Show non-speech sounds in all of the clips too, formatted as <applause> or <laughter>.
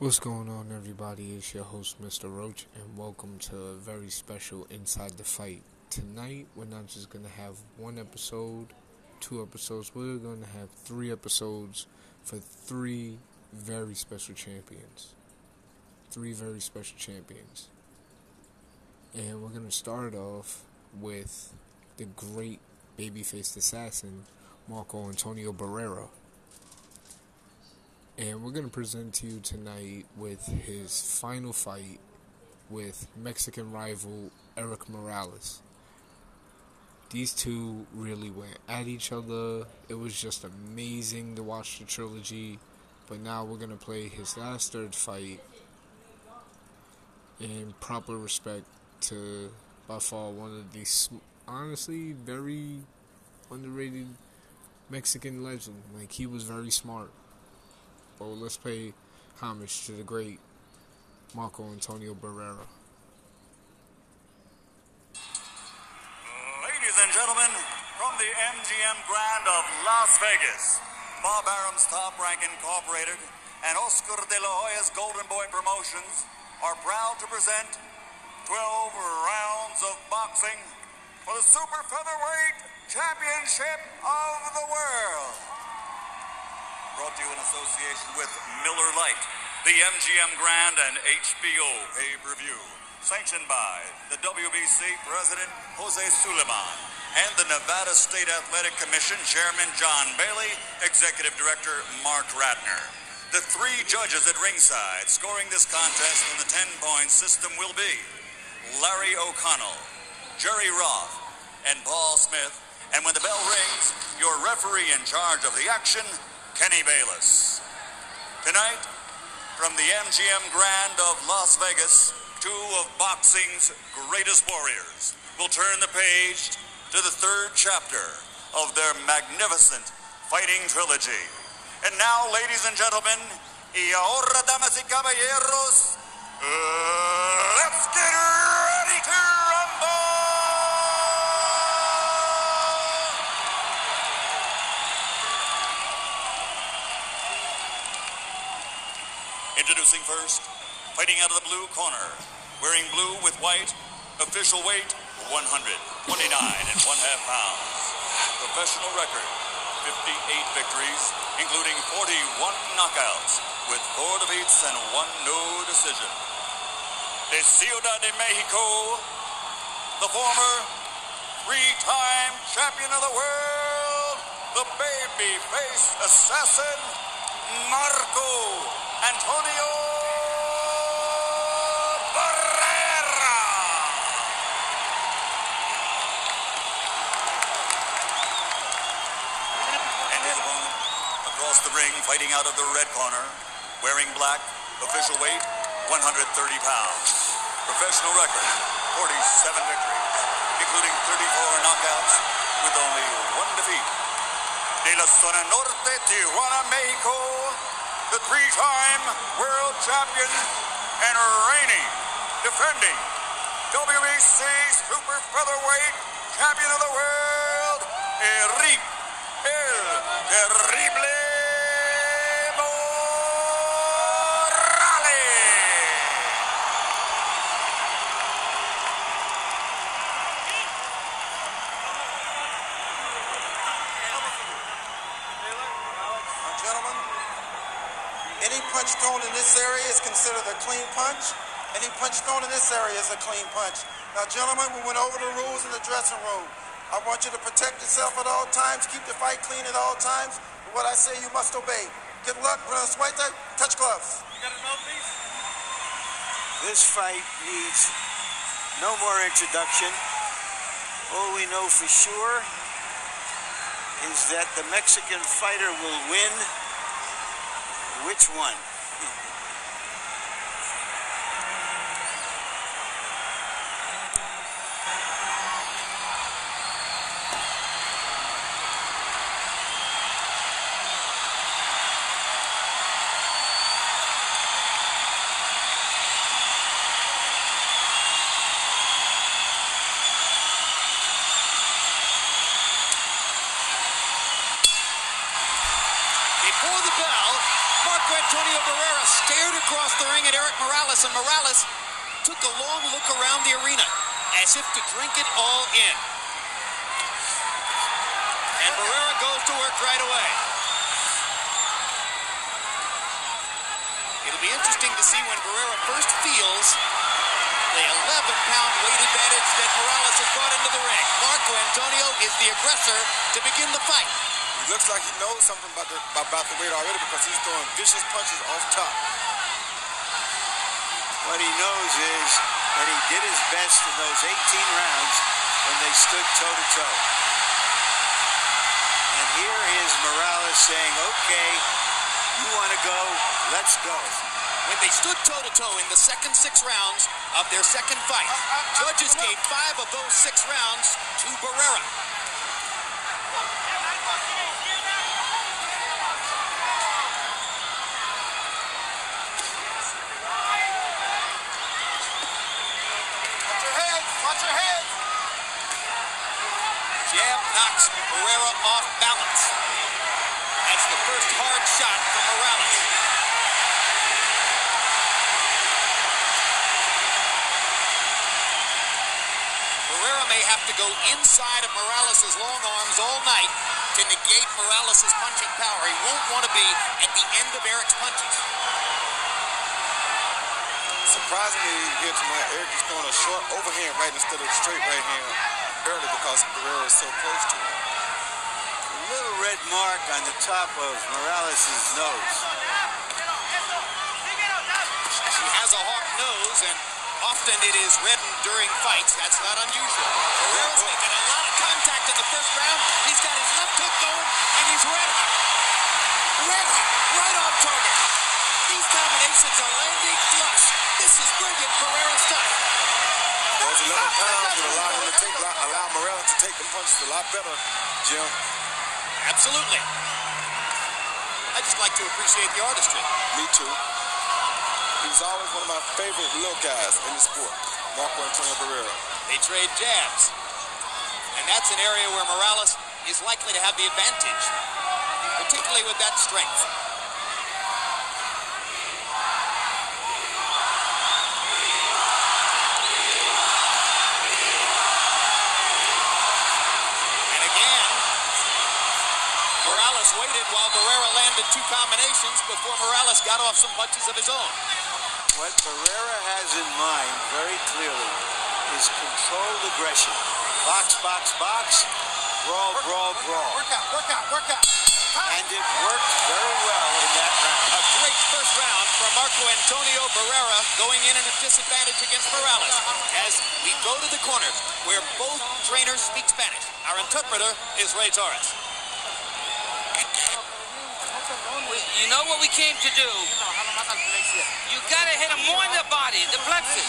What's going on, everybody? It's your host, Mr. Roach, and welcome to a very special Inside the Fight. Tonight, we're not just going to have one episode, two episodes, we're going to have three episodes for three very special champions. Three very special champions. And we're going to start off with the great babyface assassin, Marco Antonio Barrera. And we're going to present to you tonight with his final fight with Mexican rival Erik Morales. These two really went at each other. It was just amazing to watch the trilogy. But now we're going to play his last third fight in proper respect to by far one of these honestly very underrated Mexican legend. Like he was very smart. Well, let's pay homage to the great Marco Antonio Barrera. Ladies and gentlemen, from the MGM Grand of Las Vegas, Bob Arum's Top Rank Incorporated and Oscar de la Hoya's Golden Boy Promotions are proud to present 12 rounds of boxing for the Super Featherweight Championship of the World. Brought to you in association with Miller Lite, the MGM Grand and HBO pay-per-view. Sanctioned by the WBC President Jose Sulaiman and the Nevada State Athletic Commission Chairman John Bailey, Executive Director Marc Ratner. The three judges at ringside scoring this contest in the 10-point system will be Larry O'Connell, Jerry Roth, and Paul Smith. And when the bell rings, your referee in charge of the action, Kenny Bayless. Tonight, from the MGM Grand of Las Vegas, two of boxing's greatest warriors will turn the page to the third chapter of their magnificent fighting trilogy. And now, ladies and gentlemen, y ahora, damas y caballeros, let's get ready to rumble! Introducing first, fighting out of the blue corner, wearing blue with white, official weight 129 and one half pounds. Professional record 58 victories, including 41 knockouts, with four defeats and one no decision. De Ciudad de Mexico, the former three-time champion of the world, the babyface assassin, Marco Antonio Barrera. And his opponent across the ring, fighting out of the red corner, wearing black, official weight 130 pounds. Professional record 47 victories, including 34 knockouts, with only one defeat. De la Zona Norte, Tijuana, Mexico, the three-time world champion and reigning, defending WBC Super Featherweight Champion of the World, Erik El Terrible Morales. Now, gentlemen, any punch thrown in this area is considered a clean punch. Any punch thrown in this area is a clean punch. Now, gentlemen, we went over the rules in the dressing room. I want you to protect yourself at all times, keep the fight clean at all times. And what I say, you must obey. Good luck, Bruno Suelta. Touch gloves. This fight needs no more introduction. All we know for sure is that the Mexican fighter will win. Which one? Before the bell, Marco Antonio Barrera stays across the ring at Erik Morales, and Morales took a long look around the arena as if to drink it all in. And Barrera goes to work right away. It'll be interesting to see when Barrera first feels the 11-pound weight advantage that Morales has brought into the ring. Marco Antonio is the aggressor to begin the fight. He looks like he knows something about the, about the weight already because he's throwing vicious punches off top. What he knows is that he did his best in those 18 rounds when they stood toe-to-toe. And here is Morales saying, okay, you want to go, let's go. When they stood toe-to-toe in the second six rounds of their second fight, judges gave five of those six rounds to Barrera. To go inside of Morales' long arms all night to negate Morales' punching power. He won't want to be at the end of Erik's punches. Surprisingly, here tonight, Erik is throwing a short overhand right instead of a straight right hand early because Barrera is so close to him. A little red mark on the top of Morales' nose. He has a hawk nose, and often it is reddened during fights. That's not unusual. Barrera's oh. making a lot of contact in the first round. He's got his left hook going, and he's red hot. Red hot, right on target. These combinations are landing flush. This is brilliant Barrera stuff. Those 11 pounds would allow him to take, allow, Morales to take the punches a lot better, Jim. Absolutely. I just like to appreciate the artistry. Me too. He was always one of my favorite little guys in the sport, Marco Antonio Barrera. They trade jabs. And that's an area where Morales is likely to have the advantage, particularly with that strength. And again, Morales waited while Barrera landed two combinations before Morales got off some punches of his own. What Barrera has in mind very clearly is controlled aggression. Box, box, box, brawl, brawl, brawl. Work out, work out, work out. And it worked very well in that round. A great first round from Marco Antonio Barrera going in at a disadvantage against Morales. As we go to the corners where both trainers speak Spanish. Our interpreter is Ray Torres. You know what we came to do? You gotta hit him more in the body, the plexus.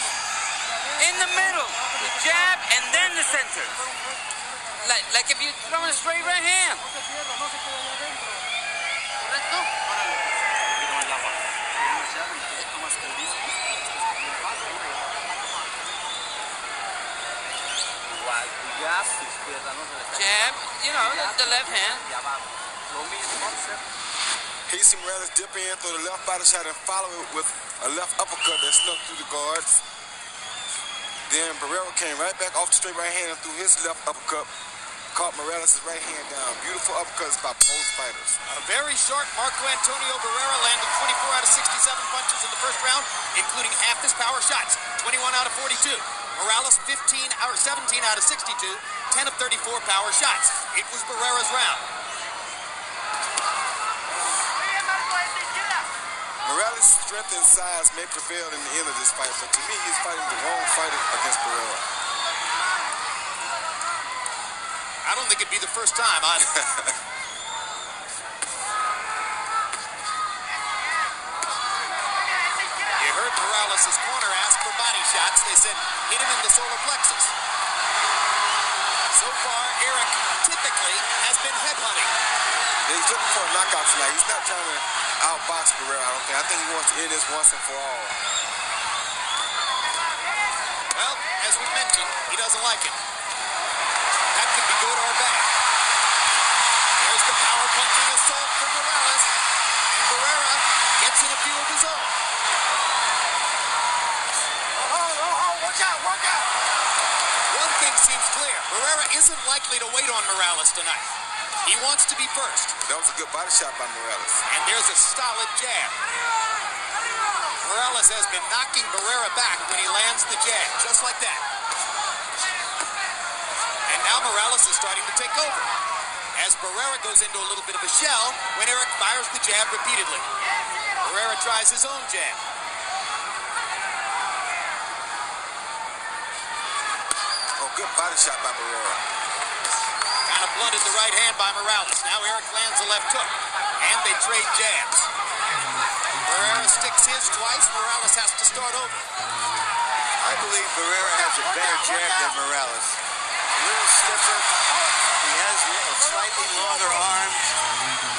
In the middle, the jab, and then the center. Like, like if you throw a straight right hand. Jab, you know, the left hand. Casey Morales dip in, throw the left body shot, and follow it with a left uppercut that snuck through the guards. Then Barrera came right back off the straight right hand and threw his left uppercut, caught Morales' right hand down. Beautiful uppercuts by both fighters. A very short Marco Antonio Barrera landed 24 out of 67 punches in the first round, including half his power shots, 21 out of 42. Morales 15 out 17 out of 62, 10 of 34 power shots. It was Barrera's round. Morales' strength and size may prevail in the end of this fight, but to me, he's fighting the wrong fighter against Barrera. I don't think it'd be the first time. I, <laughs> you heard Morales' corner ask for body shots. They said hit him in the solar plexus. So far, Erik typically has been headhunting. He's looking for a knockout tonight. He's not trying to outbox Barrera, I don't think. I think he wants to end this once and for all. Well, as we mentioned, he doesn't like it. That could be good or bad. There's the power punching assault from Morales, and Barrera gets in a few of his own. Oh, oh, oh, oh, watch out, watch out! One thing seems clear. Barrera isn't likely to wait on Morales tonight. He wants to be first. That was a good body shot by Morales. And there's a solid jab. Morales has been knocking Barrera back when he lands the jab, just like that. And now Morales is starting to take over. As Barrera goes into a little bit of a shell when Erik fires the jab repeatedly. Barrera tries his own jab. Oh, good body shot by Barrera. Kind of blunted the right hand by Morales. Now Erik lands a left hook. And they trade jabs. Barrera sticks his twice. Morales has to start over. I believe Barrera has a better jab than Morales. A little stiffer. He has a slightly longer arm.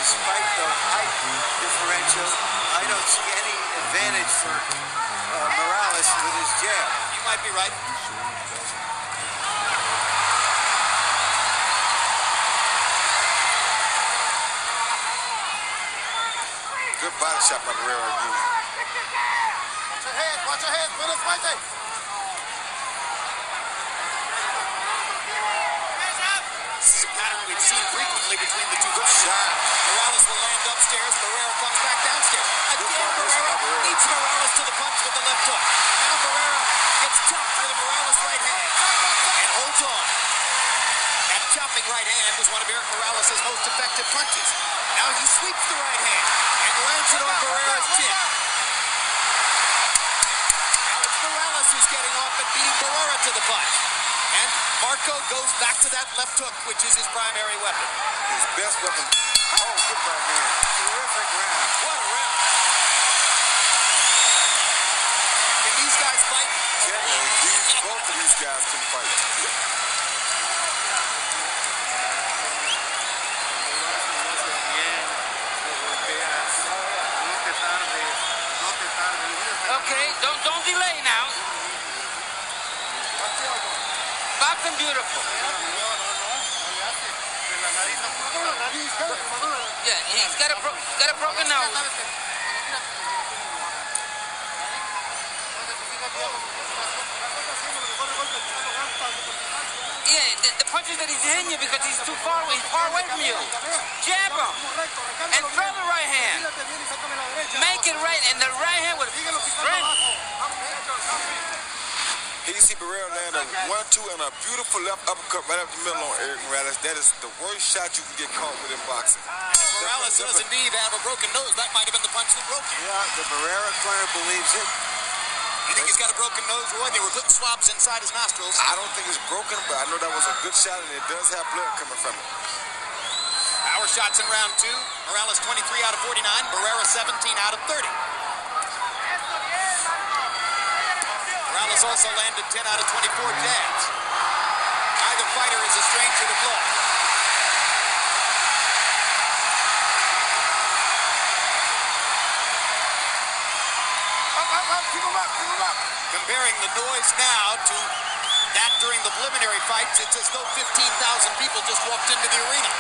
Despite the height differential, I don't see any advantage for uh, Morales with his jab. You might be right. Body shot by Barrera again. Watch your head, watch your us right there. This is a pattern we've seen frequently between the two fighters. Morales will land upstairs. Barrera comes back downstairs. Again, Barrera beats Morales to the punch with the left hook. Now gets chopped with a Morales right hand and holds on. That chopping right hand is one of Erik Morales' most effective punches. Now he sweeps the right hand and lands it on Barrera's chin. Now it's Morales who's getting off and beating Barrera to the punch. And Marco goes back to that left hook, which is his primary weapon. His best weapon. Oh, good right hand. Terrific round. What a round. Can these guys fight? Generally, these, both of these guys can fight. Okay, don't don't delay now. Boxing beautiful. Yeah, he's got a broken nose. Yeah, the, the punches that he's hitting you because he's too far away. He's far away from you. Jab him and throw the right hand. Make it right, and the right hand with strength. Here you see Barrera land a one-two and a beautiful left uppercut right up the middle on Erik Morales. That is the worst shot you can get caught with in boxing. Morales does indeed have a broken nose. That might have been the punch that broke him. Yeah, the Barrera corner believes it. You think he's got a broken nose, Roy? They were putting swabs inside his nostrils. I don't think it's broken, but I know that was a good shot and it does have blood coming from it. Power shots in round two. Morales 23 out of 49. Barrera 17 out of 30. Morales also landed 10 out of 24 jabs. Neither fighter is a stranger to blood. Noise now to that during the preliminary fights, it's as though 15,000 people just walked into the arena.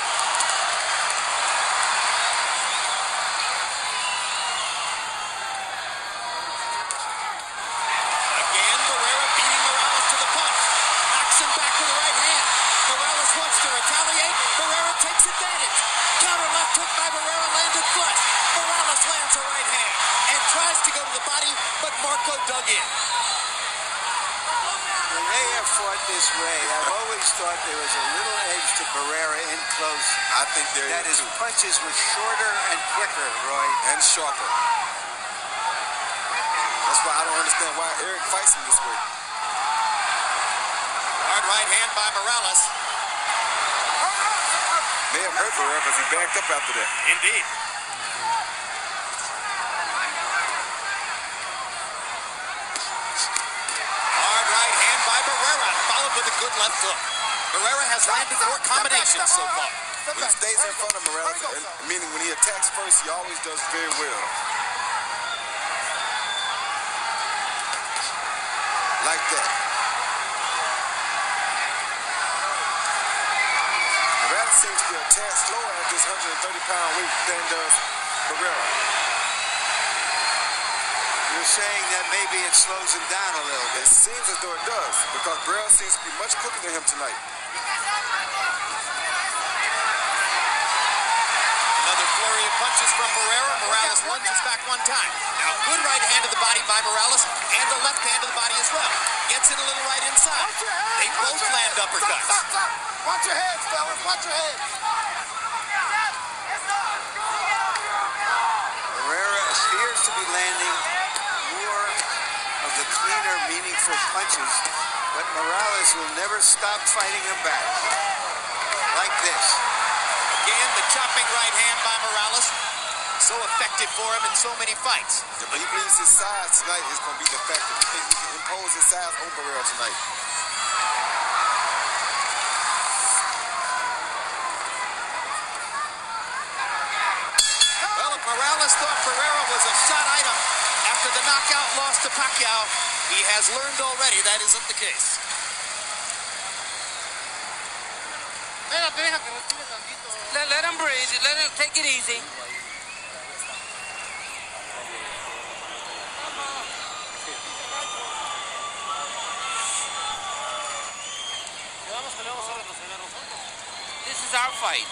There was a little edge to Barrera in close. I think there That is his too. punches were shorter and quicker, Roy. and sharper. That's why I don't understand why Erik fights him this way. Hard right hand by Morales. May have hurt Barrera because he backed up after that. Indeed. Hard right hand by Barrera, followed with a good left hook. Barrera has landed more combinations so far. When he stays in front of Morales, meaning when he attacks first, he always does very well. Like that. Morales seems to be a tad slower at this 130 pound weight than does Barrera. You're saying that maybe it slows him down a little It bit. seems as though it does because Barrera seems to be much quicker than him tonight. Morales lunges back one time. Now, good right hand to the body by Morales and a left hand to the body as well. Gets it a little right inside. They both land uppercuts. Watch your heads, fellas. Watch your heads. Barrera appears to be landing more of the cleaner, meaningful punches, but Morales will never stop fighting him back. Like this. Again, the chopping right hand by Morales. So effective for him in so many fights. Yeah, but he believes his size tonight is going to be the factor. He thinks he can impose his size on Barrera tonight. Well, if Morales thought Barrera was a shot item after the knockout loss to Pacquiao, he has learned already that isn't the case. Let, let him breathe. Let him take it easy. Is our fight.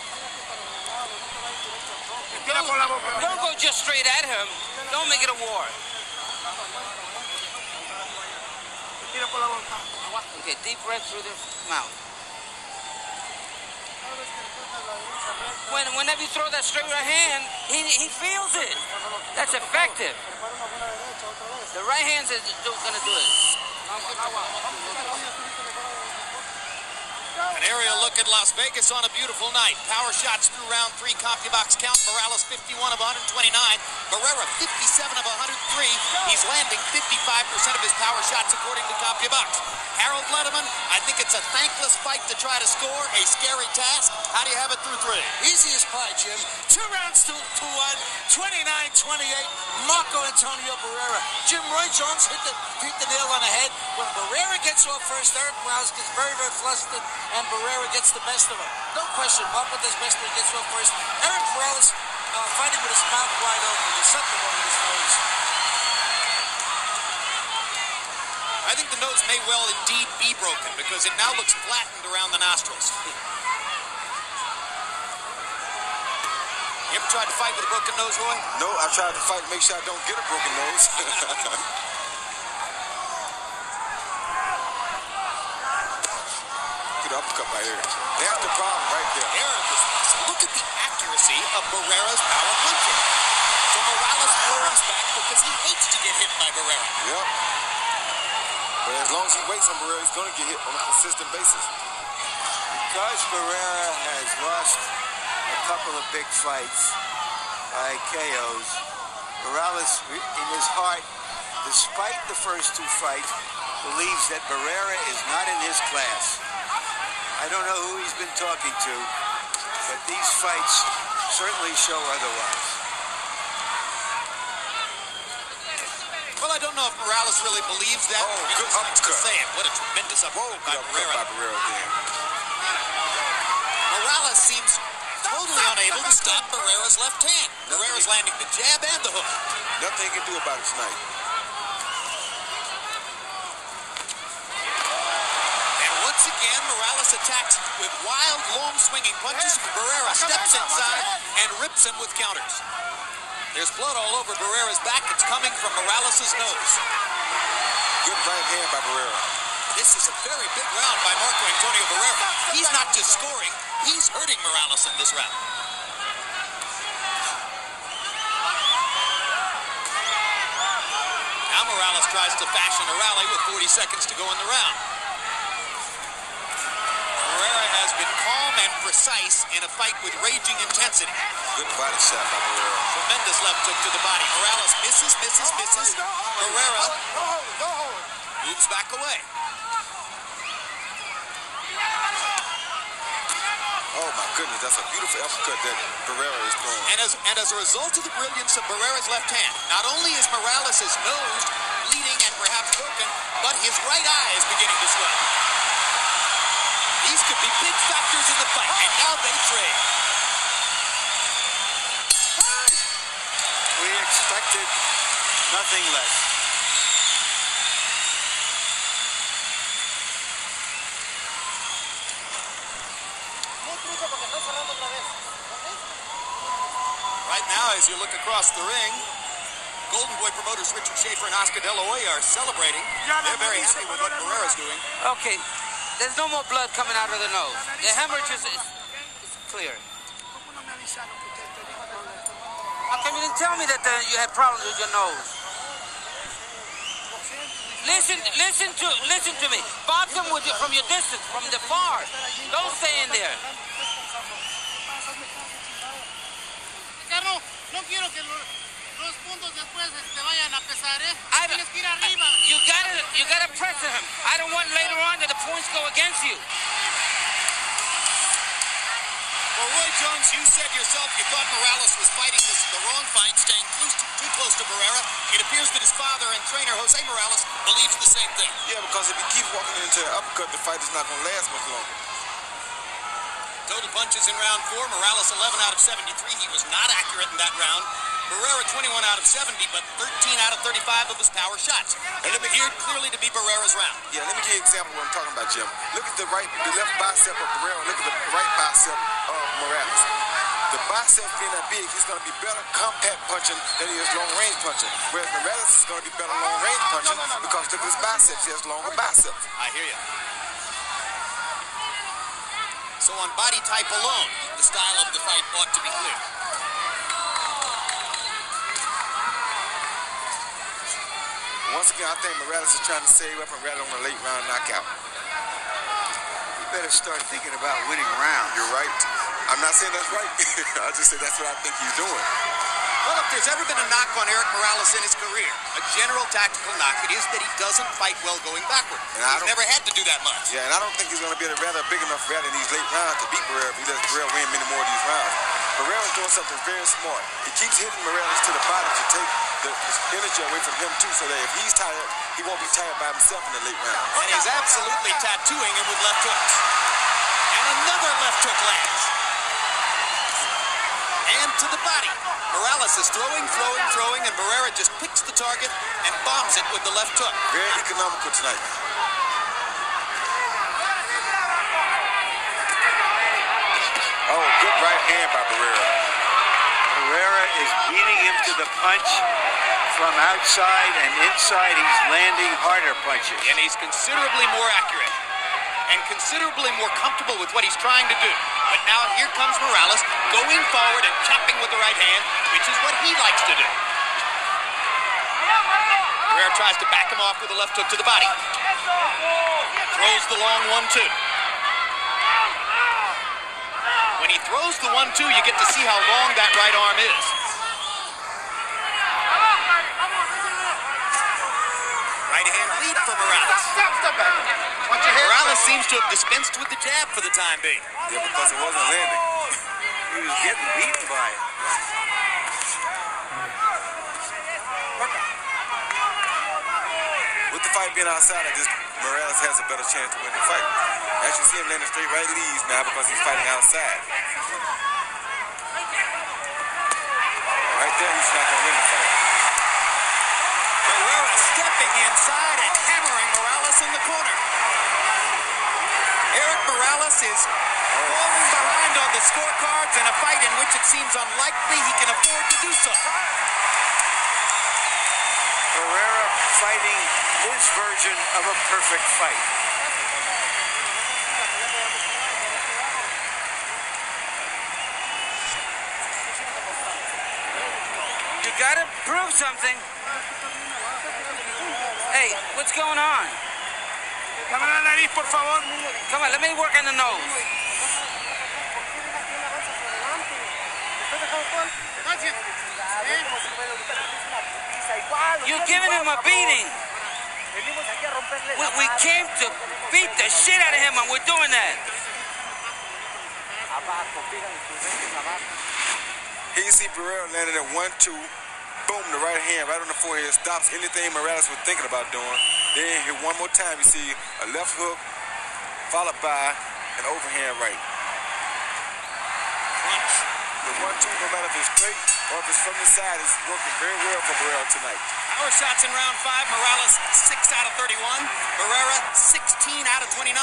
Don't, don't go just straight at him. Don't make it a war. Okay, deep breath through the mouth. When, whenever you throw that straight right hand, he, he feels it. That's effective. The right hand's is going to do it. Aerial look at Las Vegas on a beautiful night. Power shots through round three, CompuBox count. Morales 51 of 129. Barrera 57 of 103. He's landing 55% of his power shots according to CompuBox. Harold Lederman, I think it's a thankless fight to try to score, a scary task. How do you have it through three? Easiest part, Jim. Two rounds to, to one, 29-28, Marco Antonio Barrera. Jim Roy Jones hit the, hit the nail on the head. When Barrera gets off first, Erik Morales gets very, very flustered, and Barrera gets the best of him. No question, Marco does best when he gets off first. Erik Morales uh, fighting with his mouth wide open. There's something wrong with his nose. I think the nose may well indeed be broken because it now looks flattened around the nostrils. You ever tried to fight with a broken nose, Roy? No, I tried to fight to make sure I don't get a broken nose. <laughs> Get an uppercut right here. That's the problem right there. There it is. Look at the accuracy of Barrera's power punching. So Morales flurries back because he hates to get hit by Barrera. Yep. But as long as he waits on Barrera, he's going to get hit on a consistent basis. Because Barrera has lost a couple of big fights uh, by KOs, Morales, in his heart, despite the first two fights, believes that Barrera is not in his class. I don't know who he's been talking to, but these fights certainly show otherwise. Well, I don't know if Morales really believes that. Oh, good likes to say it. What a tremendous Whoa, uppercut by Barrera. by Barrera. Morales seems totally unable to stop Barrera's left hand. Barrera's landing the jab and the hook. Nothing he can do about it tonight. And once again, Morales attacks with wild, long swinging punches. Barrera steps inside and rips him with counters. There's blood all over Barrera's back. It's coming from Morales' nose. Good right hand by Barrera. This is a very big round by Marco Antonio Barrera. He's not just scoring, he's hurting Morales in this round. Now Morales tries to fashion a rally with 40 seconds to go in the round. Barrera has been and precise in a fight with raging intensity. Good body shot by Barrera. Tremendous left hook to the body. Morales misses, misses, misses. Barrera moves back away. Oh my goodness, that's a beautiful uppercut that Barrera is throwing. And as, and as a result of the brilliance of Barrera's left hand, not only is Morales' nose bleeding and perhaps broken, but his right eye is beginning to swell. These could be big factors in the fight, and now they trade. We expected nothing less. Right now, as you look across the ring, Golden Boy promoters Richard Schaefer and Oscar De La Hoya are celebrating. They're very happy with what Barrera's doing. Okay, there's no more blood coming out of the nose. The hemorrhage is, is, is clear. How come you didn't tell me that you had problems with your nose? Listen, listen to, listen to me. Box them with, from your distance, from the far. Don't stay in there. No quiero que I, Tienes que ir arriba. you gotta, you gotta press him. I don't want later on that the points go against you. Well, Roy Jones, you said yourself you thought Morales was fighting this, the wrong fight, staying close to, too close to Barrera. It appears that his father and trainer, Jose Morales, believes the same thing. Yeah, because if he keeps walking into an uppercut, the fight is not going to last much longer. Total punches in round four. Morales 11 out of 73. He was not accurate in that round. Barrera 21 out of 70, but 13 out of 35 of his power shots. And it appeared clearly to be Barrera's round. Yeah, let me give you an example of what I'm talking about, Jim. Look at the right, the left bicep of Barrera. Look at the right bicep of Morales. The biceps being that big, he's going to be better compact punching than he is long range punching. Whereas Morales is going to be better long range punching because look at his biceps. He has longer biceps. I hear you. So on body type alone, the style of the fight ought to be clear. Once again, I think Morales is trying to save up and rather on a late round knockout. You better start thinking about winning rounds. You're right. I'm not saying that's right. <laughs> I just said that's what I think he's doing. Well, if there's ever been a knock on Erik Morales in his career, a general tactical knock, it is that he doesn't fight well going backward. And I He's don't- never had to do that much. Yeah, and I don't think he's going to be a rather big enough rather in these late rounds to beat Barrera if he lets Barrera win many more of these rounds. Barrera's doing something very smart. He keeps hitting Morales to the body to take the energy away from him too, so that if he's tired, he won't be tired by himself in the late round. And he's absolutely tattooing him with left hooks. And another left hook lands. And to the body. Morales is throwing, throwing, throwing, and Barrera just picks the target and bombs it with the left hook. Very economical tonight. Oh, good right hand by Barrera. Herrera is beating him to the punch from outside and inside. He's landing harder punches. And he's considerably more accurate and considerably more comfortable with what he's trying to do. But now here comes Morales going forward and chopping with the right hand, which is what he likes to do. Barrera tries to back him off with a left hook to the body. Throws the long one, two. When he throws the one, two, you get to see how long that right arm is. Right hand lead for Morales. Morales seems to have dispensed with the jab for the time being. Yeah, because it wasn't landing. He was getting beaten by it. With the fight being outside, I just Morales has a better chance to win the fight. As you see him landing straight right leads now because he's fighting outside. Right there, he's not going to win the fight. Barrera stepping inside and hammering Morales in the corner. Erik Morales is falling behind on the scorecards in a fight in which it seems unlikely he can afford to do so. Barrera fighting his version of a perfect fight. You gotta prove something. Hey, what's going on? Dame la nariz, por favor. Come on, let me work on the nose. You're giving him a beating. We, we came to beat the shit out of him, and we're doing that. Here you see Barrera landing at one, two, boom, the right hand right on the forehead stops anything Morales was thinking about doing. Then here one more time, you see a left hook followed by an overhand right. The one, two, no matter if it's straight or if it's from the side, is working very well for Barrera tonight. Power shots in round five. Morales, 6 out of 31. Barrera, 16 out of 29.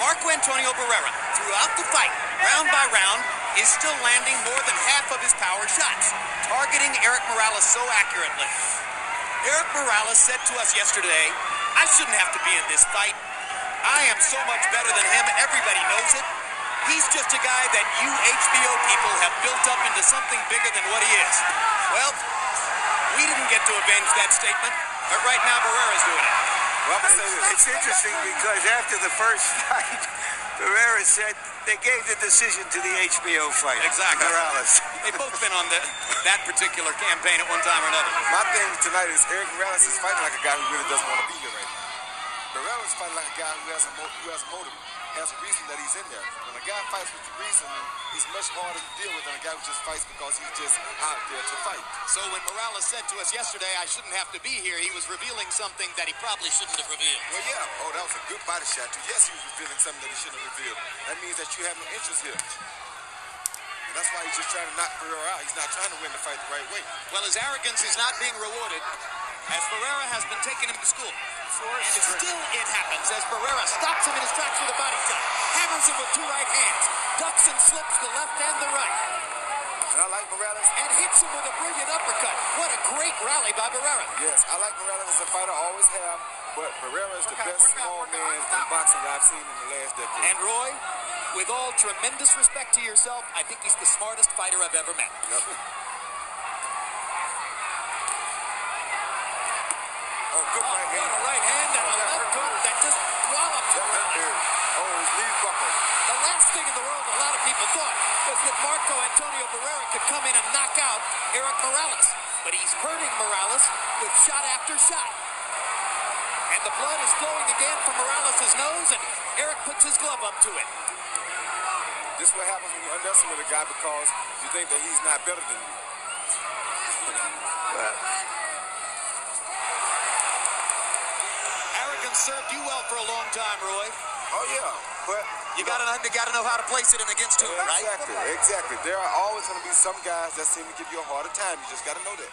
Marco Antonio Barrera, throughout the fight, round by round, is still landing more than half of his power shots. targeting Erik Morales so accurately. Erik Morales said to us yesterday, I shouldn't have to be in this fight. I am so much better than him. Everybody knows it. He's just a guy that you HBO people have built up into something bigger than what he is. Well, we didn't get to avenge that statement, but right now Barrera's doing it. Well, I'm gonna say this. It's interesting because after the first <laughs> fight, Barrera said they gave the decision to the HBO fighter. Exactly. Morales. <laughs> They've both been on the, that particular campaign at one time or another. My thing tonight is Erik Morales is fighting like a guy who really doesn't want to be here right now. Barrera is fighting like a guy who has a, who has a motive, has a reason that he's in there. When a guy fights with a reason, he's much harder to deal with than a guy who just fights because he's just out there to fight. So when Morales said to us yesterday, I shouldn't have to be here, he was revealing something that he probably shouldn't have revealed. Well, yeah. Oh, that was a good body shot, too. Yes, he was revealing something that he shouldn't have revealed. That means that you have no interest here. And that's why he's just trying to knock Barrera out. He's not trying to win the fight the right way. Well, his arrogance is not being rewarded as Barrera has been taking him to school. And still it happens as Barrera stops him in his tracks with a body shot, hammers him with two right hands, ducks and slips the left and the right, And I like Morales. and hits him with a brilliant uppercut. What a great rally by Barrera. Yes, I like Morales as a fighter, always have. But Barrera is the best small man in boxing that I've seen in the last decade. And Roy, with all tremendous respect to yourself, I think he's the smartest fighter I've ever met. Yep. What a right hand and. The last thing in the world a lot of people thought was that Marco Antonio Barrera could come in and knock out Erik Morales. But he's hurting Morales with shot after shot. And the blood is flowing again from Morales' nose, and Erik puts his glove up to it. This is what happens when you underestimate a guy because you think that he's not better than you. Arrogance served you well for a long time, Roy. Oh, yeah. But You gotta, you gotta know how to place it in against who, right? Exactly, exactly. There are always going to be some guys that seem to give you a harder time. You just got to know that.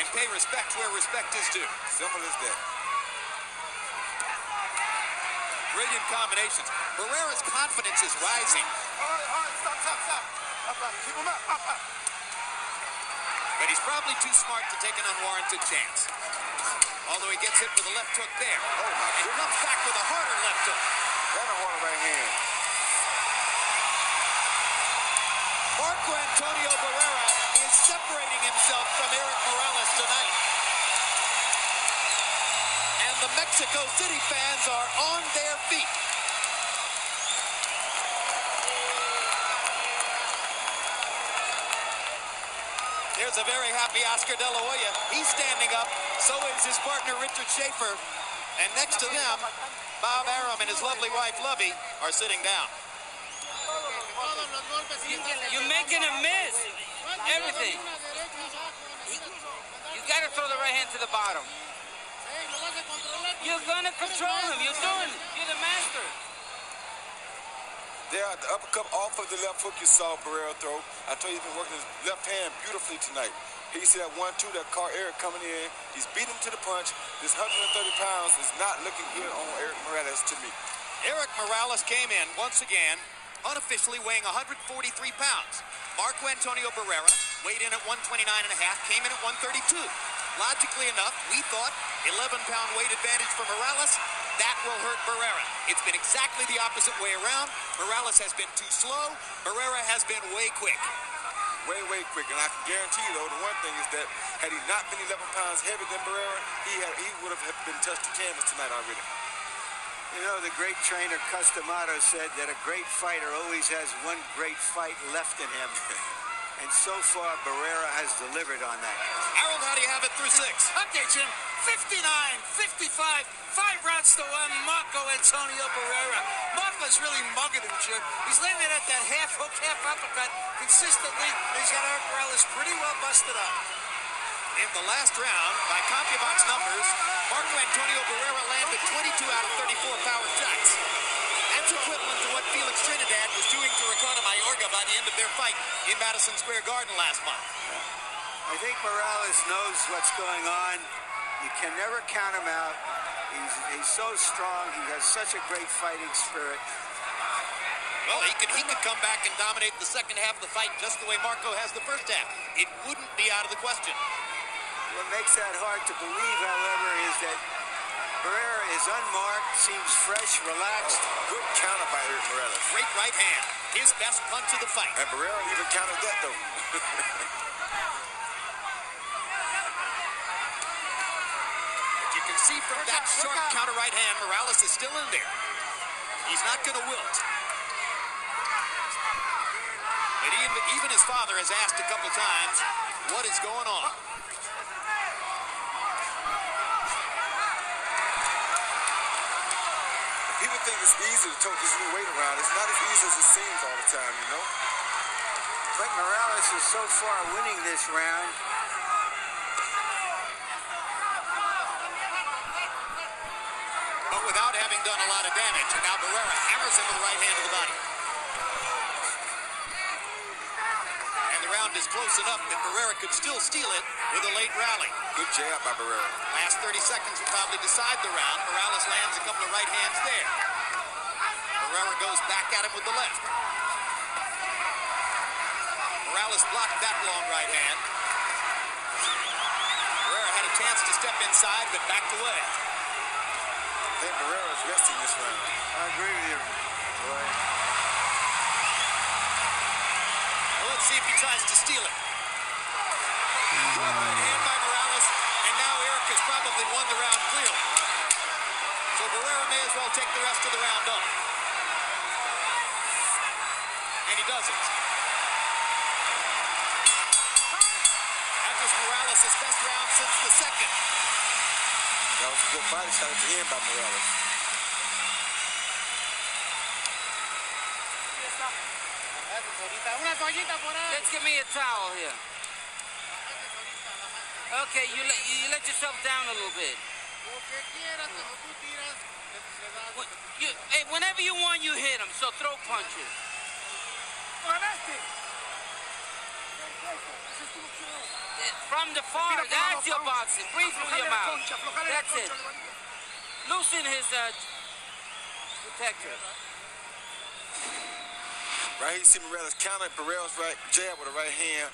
And pay respect where respect is due. Simple as that. Brilliant combinations. Barrera's confidence is rising. All right, all right, stop, stop, stop. Up, up, keep him up, up, up. But he's probably too smart to take an unwarranted chance. Although he gets hit with a left hook there. Oh, my and goodness. comes back with a harder left hook. And a harder right hand. Marco Antonio Barrera is separating himself from Erik Morales tonight. And the Mexico City fans are on their feet. There's a very happy Oscar De La Hoya. He's standing up. So is his partner Richard Schaefer. And next to them, Bob Arum and his lovely wife Lovey are sitting down. Todos los golpes sí, You're making a miss everything. una derecha, un saco, una derecha. You gotta throw the right hand to the bottom. Sí, lo vas a controlar. You're gonna control him. You're doing it. You're the master. There, the uppercut off of the left hook you saw Barrera throw. I told you he's been working his left hand beautifully tonight. You see that one, two, that car Erik coming in. He's beating him to the punch. This 130 pounds is not looking good on Erik Morales to me. Erik Morales came in once again, unofficially weighing 143 pounds. Marco Antonio Barrera weighed in at 129 and a half, came in at 132. Logically enough, we thought 11 pound weight advantage for Morales. That will hurt Barrera. It's been exactly the opposite way around. Morales has been too slow. Barrera has been way quick. Way, way quick. And I can guarantee you, though, the one thing is that had he not been 11 pounds heavier than Barrera, he, had, he would have been touched to canvas tonight already. You know, the great trainer Cus D'Amato said that a great fighter always has one great fight left in him. <laughs> And so far, Barrera has delivered on that. Harold, how do you have it through six? Okay, Jim. 59, 55, five rounds to one. Marco Antonio Barrera. Marco's really mugging him, Jim. He's landing at that half hook, half uppercut consistently. and He's got Erik Morales pretty well busted up. In the last round, by CompuBox numbers, Marco Antonio Barrera landed 22 out of 34 power shots. That's equivalent Trinidad was doing to Ricardo Mayorga by the end of their fight in Madison Square Garden last month. I think Morales knows what's going on. You can never count him out. He's, he's so strong. He has such a great fighting spirit. Well, he could he could come back and dominate the second half of the fight just the way Marco has the first half. It wouldn't be out of the question. What makes that hard to believe, however, is that Barrera is unmarked, seems fresh, relaxed. Oh, good counter by Erik Morales. Great right hand. His best punch of the fight. And Barrera even countered that, though. <laughs> But you can see from that sharp counter right hand, Morales is still in there. He's not going to wilt. But even, even his father has asked a couple times, what is going on? Think it's easy to tote this new weight around. It's not as easy as it seems all the time, you know? But Morales is so far winning this round. But without having done a lot of damage. And now Barrera hammers him with the right hand to the body. And the round is close enough that Barrera could still steal it with a late rally. Good jab by Barrera. Last 30 seconds will probably decide the round. Morales lands a couple of right hands there. Barrera goes back at him with the left. Morales blocked that long right hand. Barrera had a chance to step inside, but backed away. I think Barrera's resting this round. I agree with you, Roy. Well, let's see if he tries to steal it. Mm-hmm. Good right hand by Morales, and now Erik has probably won the round clearly. So Barrera may as well take the rest of the round off. And he doesn't. That was Morales' best round since the second. That was a good body shot at the end by Morales. Una toallita por ahí. Let's give me a towel here. Okay, you let you let yourself down a little bit. Lo que quieras, cuando tú tiras, le, le das. Wh- You, hey, whenever you want, you hit him. So throw punches. From the far, that's your boxing. Breathe through your mouth. That's it. Loosen his uh, protector. Right here you see Morales counter Barrera's right jab with a right hand.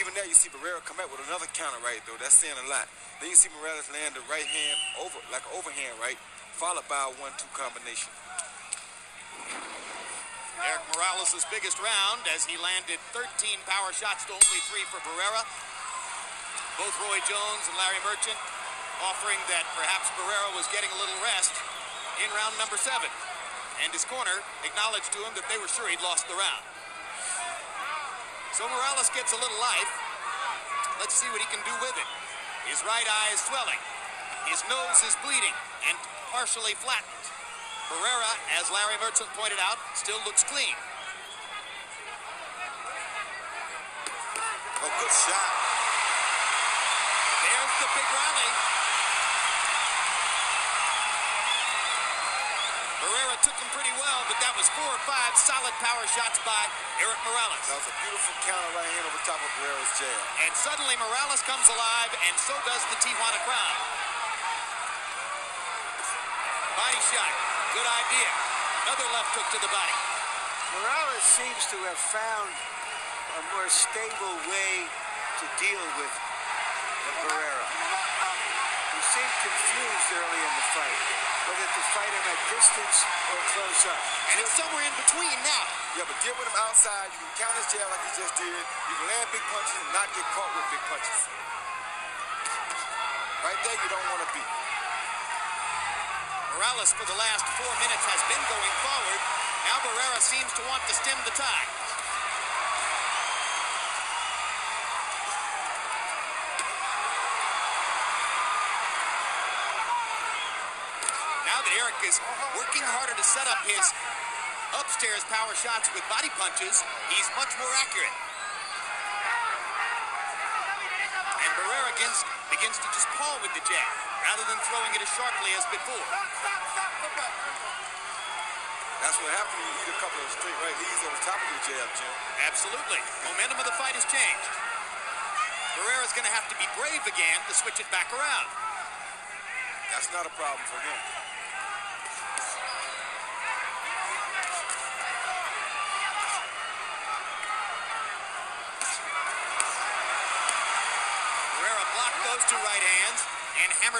Even there you see Barrera come back with another counter right though. That's saying a lot. Then you see Morales land the right hand over like an overhand right, followed by a one-two combination. Erik Morales' biggest round as he landed 13 power shots to only three for Barrera. Both Roy Jones and Larry Merchant offering that perhaps Barrera was getting a little rest in round number seven. And his corner acknowledged to him that they were sure he'd lost the round. So Morales gets a little life. Let's see what he can do with it. His right eye is swelling. His nose is bleeding and partially flattened. Barrera, as Larry Merchant pointed out, still looks clean. Oh, good shot. There's the big rally. Barrera took him pretty well, but that was four or five solid power shots by Erik Morales. That was a beautiful counter right hand over top of Barrera's jab. And suddenly Morales comes alive, and so does the Tijuana crowd. Body shot. Good idea. Another left hook to the body. Morales seems to have found a more stable way to deal with Barrera. He seemed confused early in the fight, whether to fight him at distance or close up. And it's somewhere in between now. Yeah, but get with him outside. You can count his jab like he just did. You can land big punches and not get caught with big punches. Right there, you don't want to be. Morales for the last four minutes has been going forward. Now Barrera seems to want to stem the tide. Now that Erik is working harder to set up his upstairs power shots with body punches, he's much more accurate. And Barrera begins, begins to just paw with the jab rather than throwing it as sharply as before. That's what happens when you eat a couple of straight right knees on the top of your jab, Jim. Absolutely. Momentum of the fight has changed. Barrera's going to have to be brave again to switch it back around. That's not a problem for him.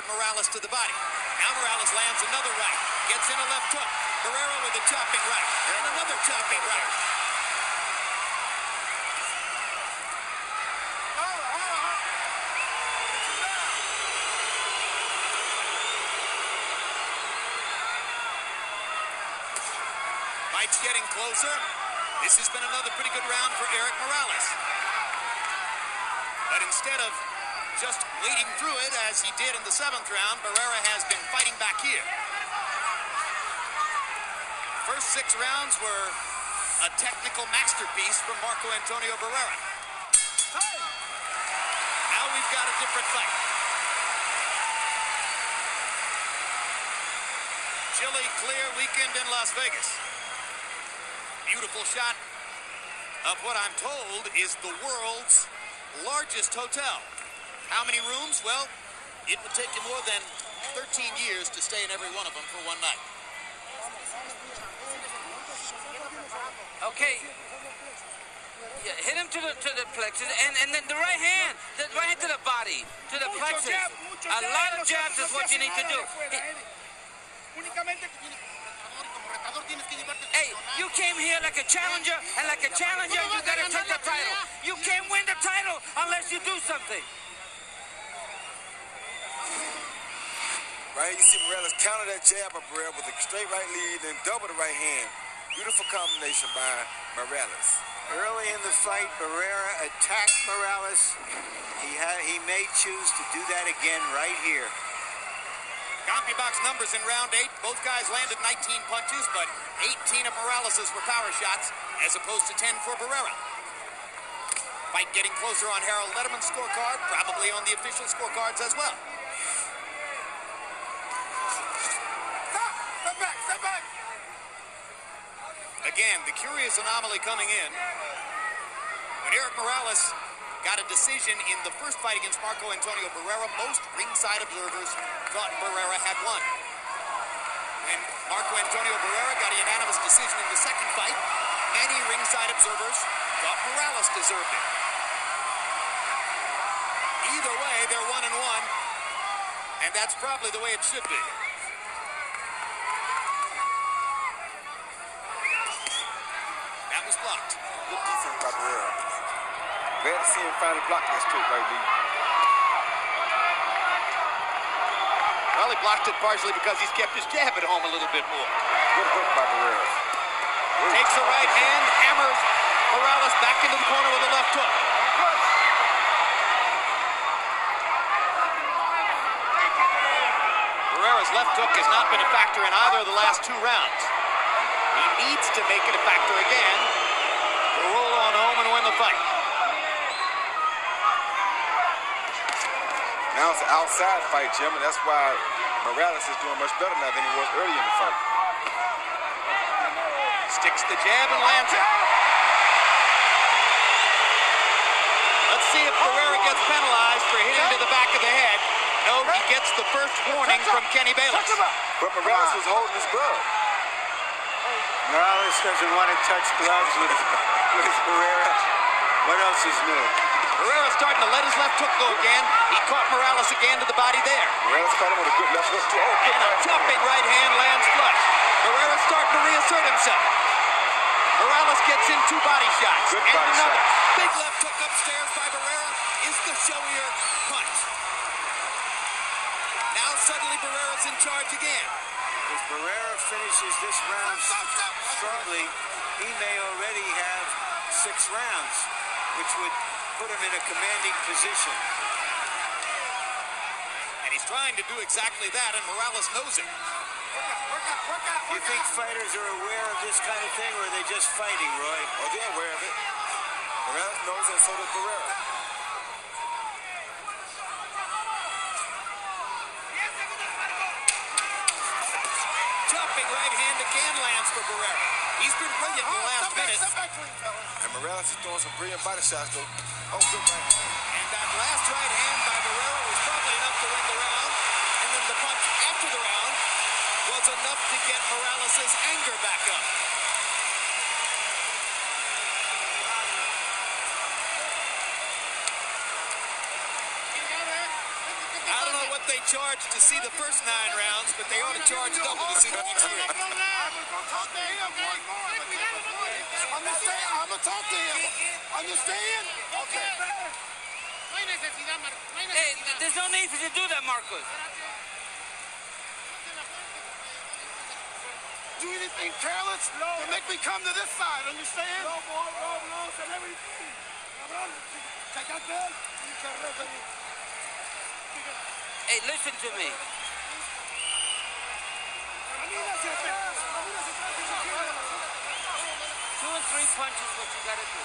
And Morales to the body. Now Morales lands another right, gets in a left hook. Barrera with a chopping right, and another chopping right. Fight's getting closer. This has been another pretty good round for Erik Morales. But instead of just wading through it as he did in the seventh round, Barrera has been fighting back here. First six rounds were a technical masterpiece from Marco Antonio Barrera. Now we've got a different fight. Chilly, clear weekend in Las Vegas. Beautiful shot of what I'm told is the world's largest hotel. How many rooms? Well, it would take you more than 13 years to stay in every one of them for one night. Okay. Yeah, hit him to the to the plexus, and and then the right hand, the right hand to the body, to the plexus. A lot of jabs is what you need to do. Únicamente Hey, you came here like a challenger, and like a challenger, you gotta take the title. You can't win the title unless you do something. Right you see Morales counter that jab of Barrera with a straight right lead and double the right hand. Beautiful combination by Morales. Early in the fight, Barrera attacked Morales. He had he may choose to do that again right here. CompuBox numbers in round eight. Both guys landed 19 punches, but 18 of Morales' were power shots, as opposed to 10 for Barrera. Fight getting closer on Harold Lederman's scorecard, probably on the official scorecards as well. Step back, step back. Again, the curious anomaly coming in. When Erik Morales got a decision in the first fight against Marco Antonio Barrera, most ringside observers thought Barrera had won. When Marco Antonio Barrera got a unanimous decision in the second fight, many ringside observers thought Morales deserved it. Either way, they're one and one, and that's probably the way it should be. That was blocked. Good defense by Barrera. Glad to see him finally block that straight right lead. Well, he blocked it partially because he's kept his jab at home a little bit more. Good hook by Barrera. Takes the right hand, hammers Morales back into the corner with a left hook. Barrera's left hook has not been a factor in either of the last two rounds. He needs to make it a factor again to roll on home and win the fight. Now it's an outside fight, Jim, and that's why Morales is doing much better now than he was early in the fight. Sticks the jab and lands it. Let's see if Barrera gets penalized for hitting to the back of the head. No, he gets the first warning from Kenny Bayless. But Morales was holding his glove. Morales doesn't want to touch gloves with, with Barrera. What else is new? Barrera's starting to let his left hook go again. He caught Morales again to the body there. Morales caught him with a good left hook. Oh, good And a right right hand lands flush. Barrera's starting to reassert himself. Morales gets in two body shots. Good and body another. shot. Big left hook upstairs by Barrera is the showier punch. Now suddenly Barrera's in charge again. If Barrera finishes this round strongly, he may already have six rounds, which would put him in a commanding position. And he's trying to do exactly that, and Morales knows it. You think fighters are aware of this kind of thing, or are they just fighting, Roy? Oh, they're aware of it. Morales knows and so does Barrera. Chopping right hand again lands for Barrera. He's been brilliant in the last minute. And Morales is throwing some brilliant body shots, though. Oh, good right hand. And that last right hand by Barrera was probably enough to win the round. And then the punch after the round was enough to get Morales' anger back up. hope they charge to see the first nine rounds, but they ought to charge double to see the next. Understand? I'm gonna talk to him. Understand? Okay. No hay necesidad, Marcos. No hay Hey, there's no need for you to do that, Marcos. Do anything careless to make me come to this side. Understand? No, boy, no, no, and everything. Cabrón, checaste él. You can referee. Hey, listen to me. Three punches what you gotta do.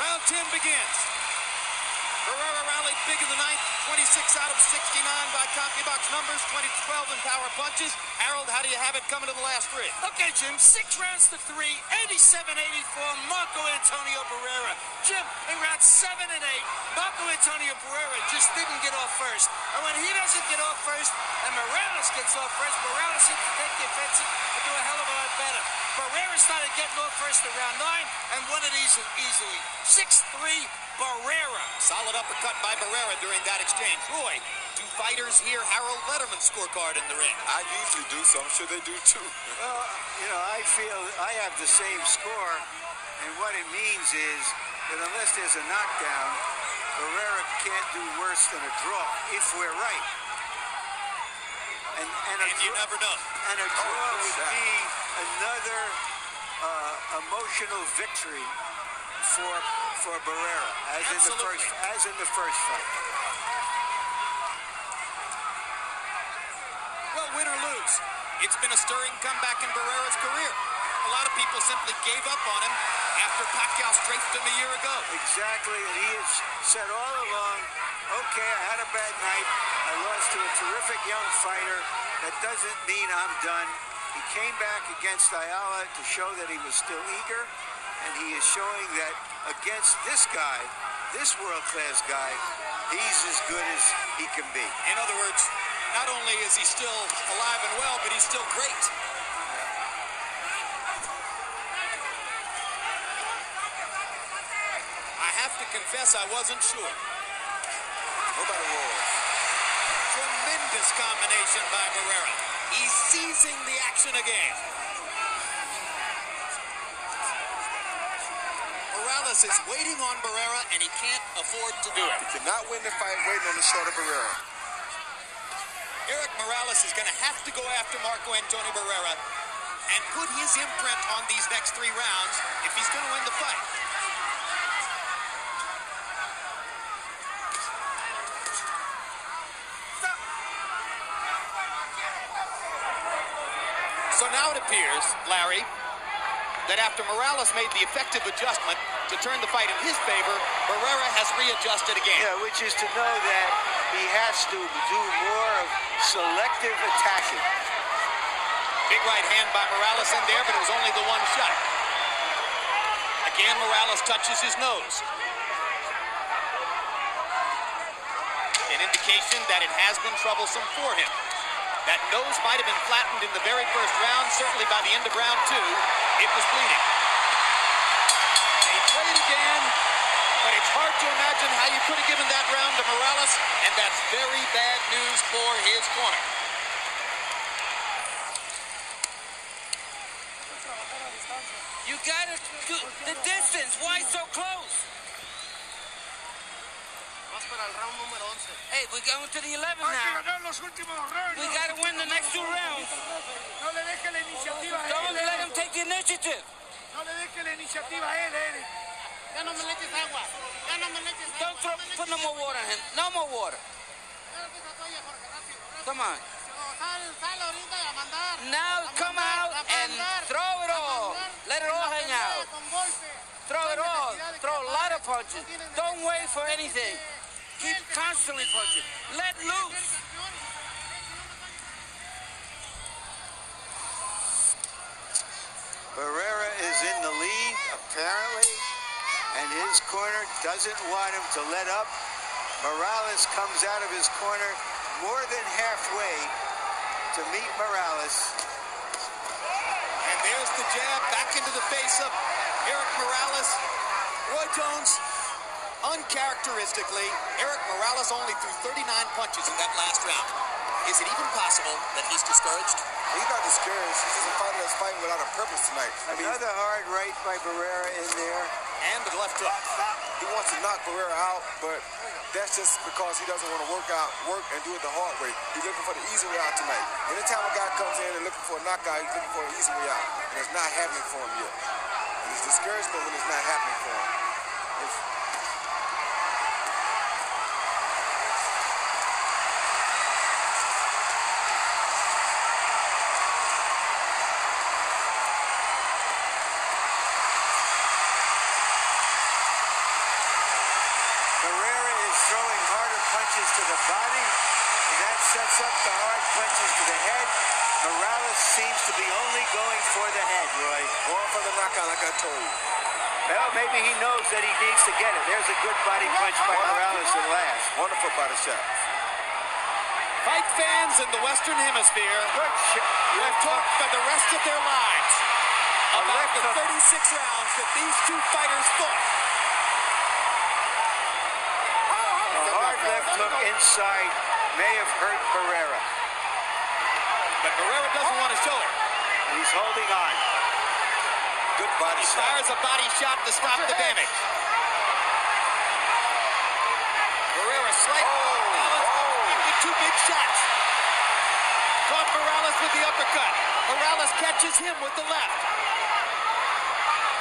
Round 10 begins. Barrera rallied big in the ninth, 26 out of 69 by CompuBox numbers, 20 to 12 in power punches. Harold, how do you have it coming to the last three? Okay, Jim, six rounds to three, 87-84, Marco Antonio Barrera. Jim, in rounds seven and eight, Marco Antonio Barrera just didn't get off first. And when he doesn't get off first, and Morales gets off first, Morales seems to take the offensive and do a hell of a lot better. Barrera started getting off first in round nine and won it easy, easily. 6-3, Barrera. Solid uppercut by Barrera during that exchange. Roy, two fighters here, Harold Lederman scorecard in the ring. I usually do, so I'm sure they do too. <laughs> Well, you know, I feel I have the same score, and what it means is that unless there's a knockdown, Barrera can't do worse than a draw if we're right. And, and, a And you never know. and a draw Oh, would shot. be another uh, emotional victory for for Barrera, as in the first as in the first fight. Well, win or lose, it's been a stirring comeback in Barrera's career. A lot of people simply gave up on him after Pacquiao strafed him a year ago. Exactly, and he has said all along, okay, I had a bad night. I lost to a terrific young fighter. That doesn't mean I'm done. He came back against Ayala to show that he was still eager, and he is showing that against this guy, this world-class guy, he's as good as he can be. In other words, not only is he still alive and well, but he's still great. I have to confess I wasn't sure. Nobody was. Tremendous combination by Barrera. He's seizing the action again. Morales is waiting on Barrera, and he can't afford to do it. He cannot win the fight waiting on the shoulder Barrera. Erik Morales is going to have to go after Marco Antonio Barrera and put his imprint on these next three rounds if he's going to win the fight. Now it appears, Larry, that after Morales made the effective adjustment to turn the fight in his favor, Barrera has readjusted again. Yeah, which is to know that he has to do more of selective attacking. Big right hand by Morales in there, but it was only the one shot. Again, Morales touches his nose. An indication that it has been troublesome for him. That nose might have been flattened in the very first round. Certainly by the end of round two, it was bleeding. They played again, but it's hard to imagine how you could have given that round to Morales, and that's very bad news for his corner. You gotta do the distance. Why so close? Vas para el round número 11. Hey, we're going to the 11 Hay que now. Ganar los últimos rounds. We gotta win the next two rounds. No le deje la iniciativa a Don't let him take the initiative. No le deje la iniciativa a él, Erik. Ya no me le eches agua. Ya no me le eches Don't throw, put no more water in him. No more water. Espérate esa toalla, Jorge, rápido, rápido. Come on. Sal, sal ahorita y a mandar. Now come out and throw it all. Let it all hang out. Throw it all. necesidad de que Throw a lot of punches. Don't wait for anything. Keep constantly punching. Let loose. Barrera is in the lead, apparently, and his corner doesn't want him to let up. Morales comes out of his corner more than halfway to meet Morales. And there's the jab back into the face of Erik Morales. Roy Jones, Uncharacteristically, Erik Morales only threw 39 punches in that last round. Is it even possible that he's discouraged? He's not discouraged. He's just a fighter that's fighting without a purpose tonight. I mean, Another hard right by Barrera in there. And the left hook. he wants to knock Barrera out, but that's just because he doesn't want to work out, work and do it the hard way. He's looking for the easy way out tonight. Anytime a guy comes in and looking for a knockout, he's looking for an easy way out, and it's not happening for him yet. And he's discouraged when it's not happening for him. It's, Barrera is throwing harder punches to the body, and that sets up the hard punches to the head. Morales seems to be only going for the head, Roy. going for the knockout, like I told you. Well, maybe he knows that he needs to get it. There's a good body punch by Morales at body shot. Fight fans in the Western Hemisphere have talked for the rest of their lives about the 36 rounds that these two fighters fought. A hard left hook inside may have hurt Barrera. But Barrera doesn't want to show it. He's holding on. Good body He shot. fires a body shot to stop the damage. Morales with the uppercut. Morales catches him with the left.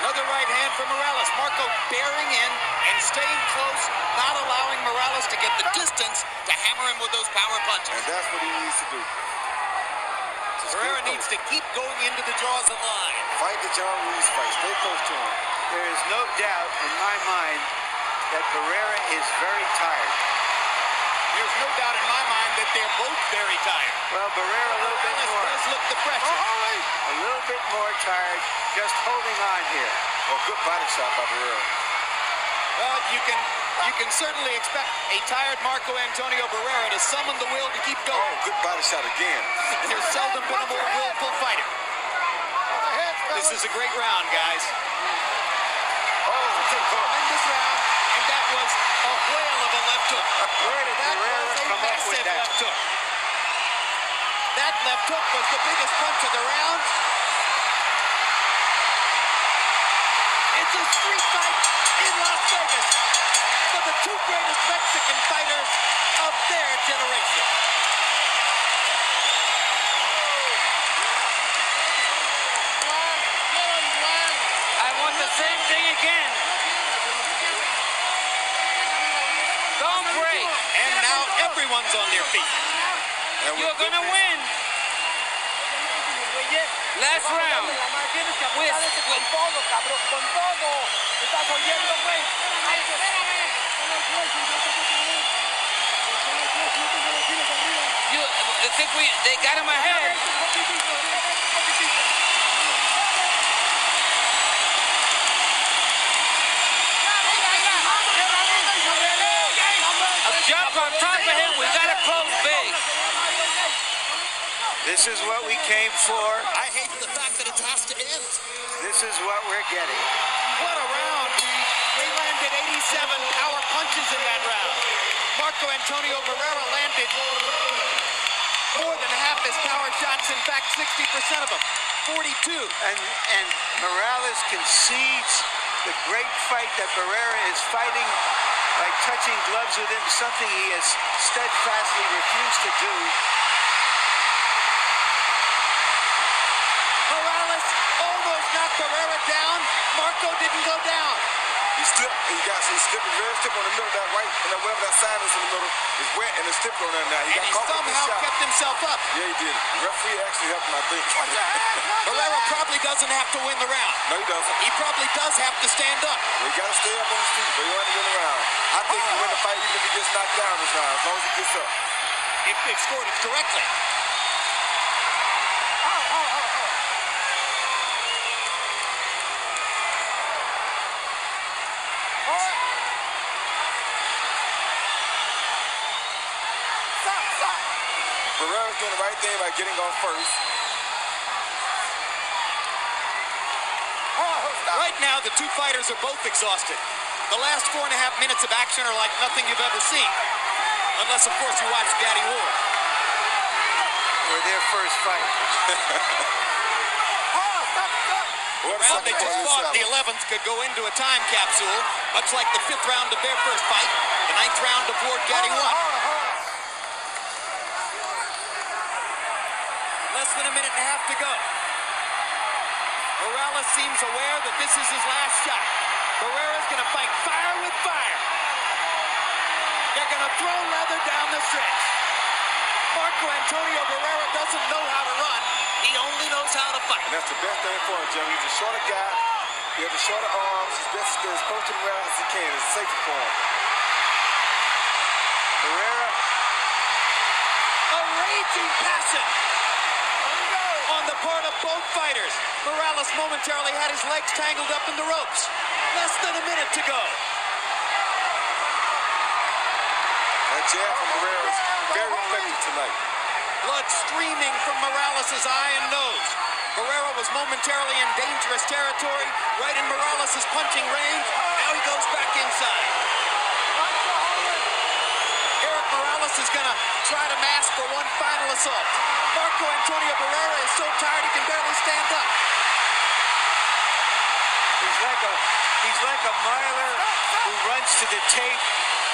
Another right hand for Morales. Marco bearing in and staying close, not allowing Morales to get the distance to hammer him with those power punches. And that's what he needs to do. Just Barrera stay needs to keep going into the jaws of line. Fight the John Ruiz fight. Stay close to him. There is no doubt in my mind that Barrera is very tired. There's no doubt in my mind that they're both very tired. Well, Barrera a little bit Morales more. does look the pressure. Oh, oh, a little bit more tired, just holding on here. Well, good body shot by Barrera. Well, you can you can certainly expect a tired Marco Antonio Barrera to summon the will to keep Oh, going. good body shot again. <laughs> There's seldom been a more willful fighter. This is a great round, guys. Oh, good hook. Tremendous round, and that was a whale of a left hook. Where did That Barrera was a come up with massive that? left hook. That left hook was the biggest punch of the round. It's a street fight in Las Vegas for the two greatest Mexican fighters everyone's on their feet. You're gonna good- win. Last round. With, with, you, I think we they got him ahead. This is what we came for. I hate the fact that it has to end. This is what we're getting. What a round. They landed 87 power punches in that round. Marco Antonio Barrera landed more than half his power shots. In fact, 60% of them. 42. And and Morales concedes the great fight that Barrera is fighting by touching gloves with him, something he has steadfastly refused to do. Morales almost knocked Barrera down. Marco didn't go down. He slipped. He got he slipped very slip on the middle of that right, and that whatever that sign is in the middle is wet, and it's slipped on there now. He And got he caught somehow kept himself up. Yeah, he did. The referee actually helped him, I think. Barrera <laughs> probably doesn't have to win the round. no, he doesn't. He probably does have to stand up. He got to stay up on his feet, but he want to win the round. I think he win the fight even if he gets knocked down this round, as long as he gets up. If scored it correctly. Barrera's doing the right thing by getting off first. Oh, right now, the two fighters are both exhausted. The last four and a half minutes of action are like nothing you've ever seen. Unless, of course, you watch Gatti Ward. Or their first fight. <laughs> Oh, the round they just fought, the 11th, could go into a time capsule, much like the fifth round of their first fight. The ninth round of Ward Gatti won. Less than a minute and a half to go. Morales seems aware that this is his last shot. Barrera's going to fight fire with fire. They're going to throw leather down the stretch. Marco Antonio Barrera doesn't know how to run. He only knows how to fight. And that's the best thing for him, Jim. He's a shorter guy. He has the shorter arms. His best is as close to ground as he can. It's safer for him. Barrera. A raging passion on the part of both fighters. Morales momentarily had his legs tangled up in the ropes. Less than a minute to go. That jab from Barrera is very effective tonight. Blood streaming from Morales' eye and nose. Barrera was momentarily in dangerous territory, right in Morales' punching range. Now he goes back inside. Eric Morales is going to try to mask for one final assault. Marco Antonio Barrera is so tired he can barely stand up. He's like a he's like a miler who runs to the tape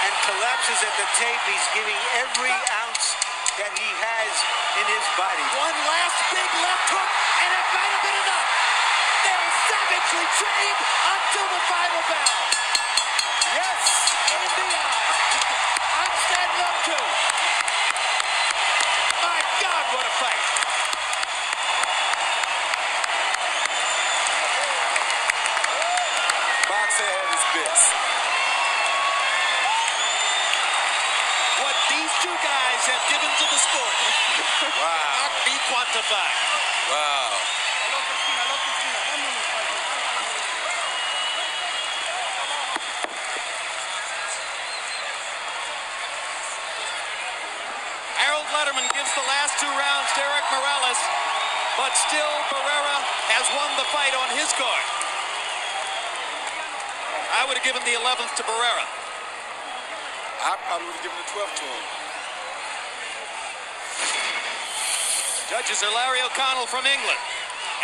and collapses at the tape. He's giving every ounce that he has in his body. One last big left hook, and it might have been enough. They're savagely trained until the final bell. Yes, in the eye. I'm standing up. My God, what a fight. Boxing at his best. What these two guys have given to the sport cannot be quantified. Wow. Harold Lederman gives the last two rounds to Erik Morales, but still Barrera has won the fight on his card. I would have given the 11th to Barrera. I probably would have given the 12th to him. Judges are Larry O'Connell from England.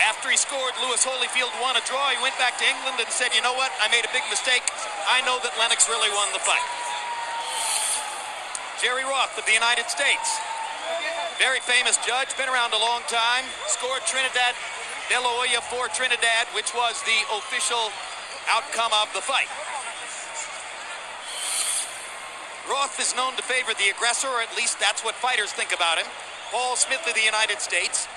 After he scored, Lewis Holyfield won a draw. He went back to England and said, you know what? I made a big mistake. I know that Lennox really won the fight. Jerry Roth of the United States. Very famous judge, been around a long time. Scored Trinidad De La Hoya for Trinidad, which was the official outcome of the fight. Roth is known to favor the aggressor, or at least that's what fighters think about him. Paul Smith of the United States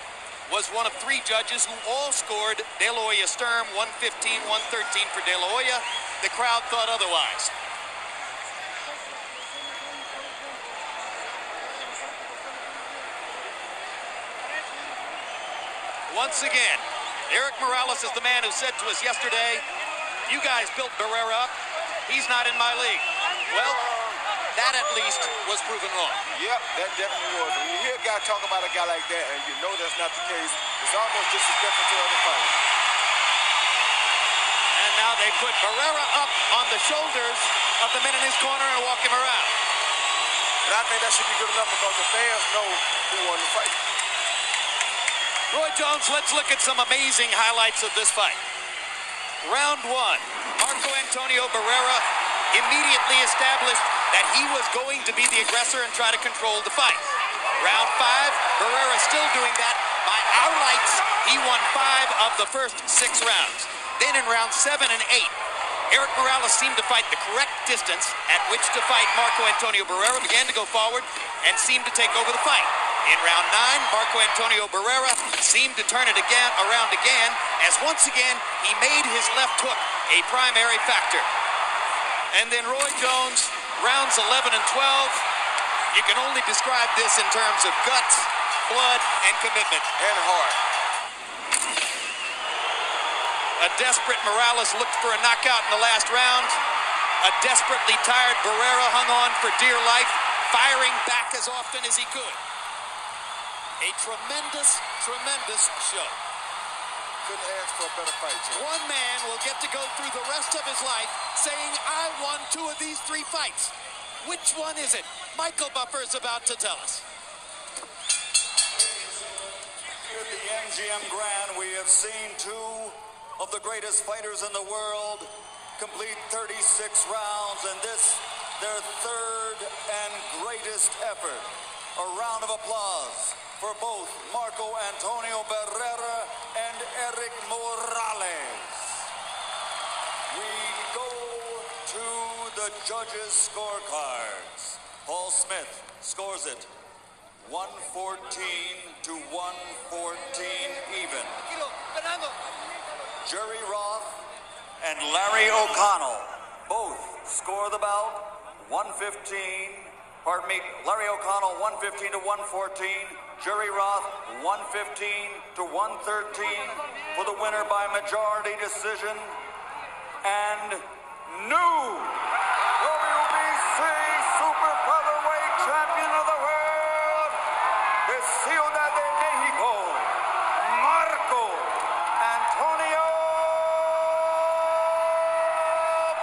was one of three judges who all scored De La Hoya Sturm 115 113 for De La Hoya. The crowd thought otherwise. Once again, Erik Morales is the man who said to us yesterday, You guys built Barrera up. He's not in my league. Well, that at least was proven wrong. Yep, that definitely was. When you hear a guy talk about a guy like that and you know that's not the case, it's almost disrespectful to other fighters. And now they put Barrera up on the shoulders of the men in his corner and walk him around. And I think that should be good enough because the fans know who won the fight. Roy Jones, let's look at some amazing highlights of this fight. Round one, Marco Antonio Barrera immediately established that he was going to be the aggressor and try to control the fight. Round five, Barrera still doing that. By our lights, he won five of the first six rounds. Then in round seven and eight, Erik Morales seemed to fight the correct distance at which to fight Marco Antonio Barrera, began to go forward, and seemed to take over the fight. In round nine, Marco Antonio Barrera seemed to turn it again around again, as once again he made his left hook a primary factor. And then Roy Jones, rounds 11 and 12. You can only describe this in terms of guts, blood, and commitment. And heart. A desperate Morales looked for a knockout in the last round. A desperately tired Barrera hung on for dear life, firing back as often as he could. A tremendous, tremendous show. Couldn't ask for a better fight, Jim. One man will get to go through the rest of his life saying, I won two of these three fights. Which one is it? Michael Buffer is about to tell us. Here at the MGM Grand, we have seen two of the greatest fighters in the world complete 36 rounds, and this their third and greatest effort. A round of applause for both Marco Antonio Barrera Erik Morales. We go to the judges' scorecards. Paul Smith scores it 114 to 114 even. Jerry Roth and Larry O'Connell both score the bout 115. Pardon me, Larry O'Connell 115 to 114. Jerry Roth 115 to 113 for the winner by majority decision. And new WBC Super Featherweight Champion of the World, the Ciudad de Mexico, Marco Antonio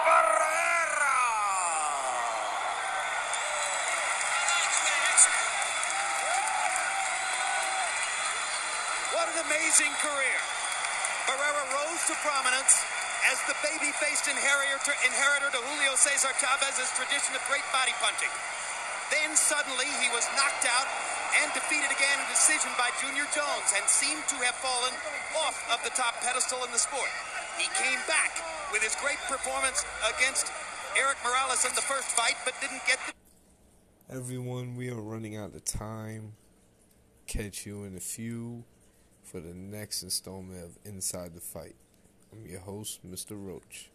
Barrera. What an amazing career. Barrera rose to prominence as the baby-faced inheritor, inheritor to Julio Cesar Chavez's tradition of great body punching. Then suddenly he was knocked out and defeated again in decision by Junior Jones and seemed to have fallen off of the top pedestal in the sport. He came back with his great performance against Eric Morales in the first fight, but didn't get the Everyone, we are running out of time. Catch you in a few for the next installment of Inside the Fight. I'm your host, Mr. Roach.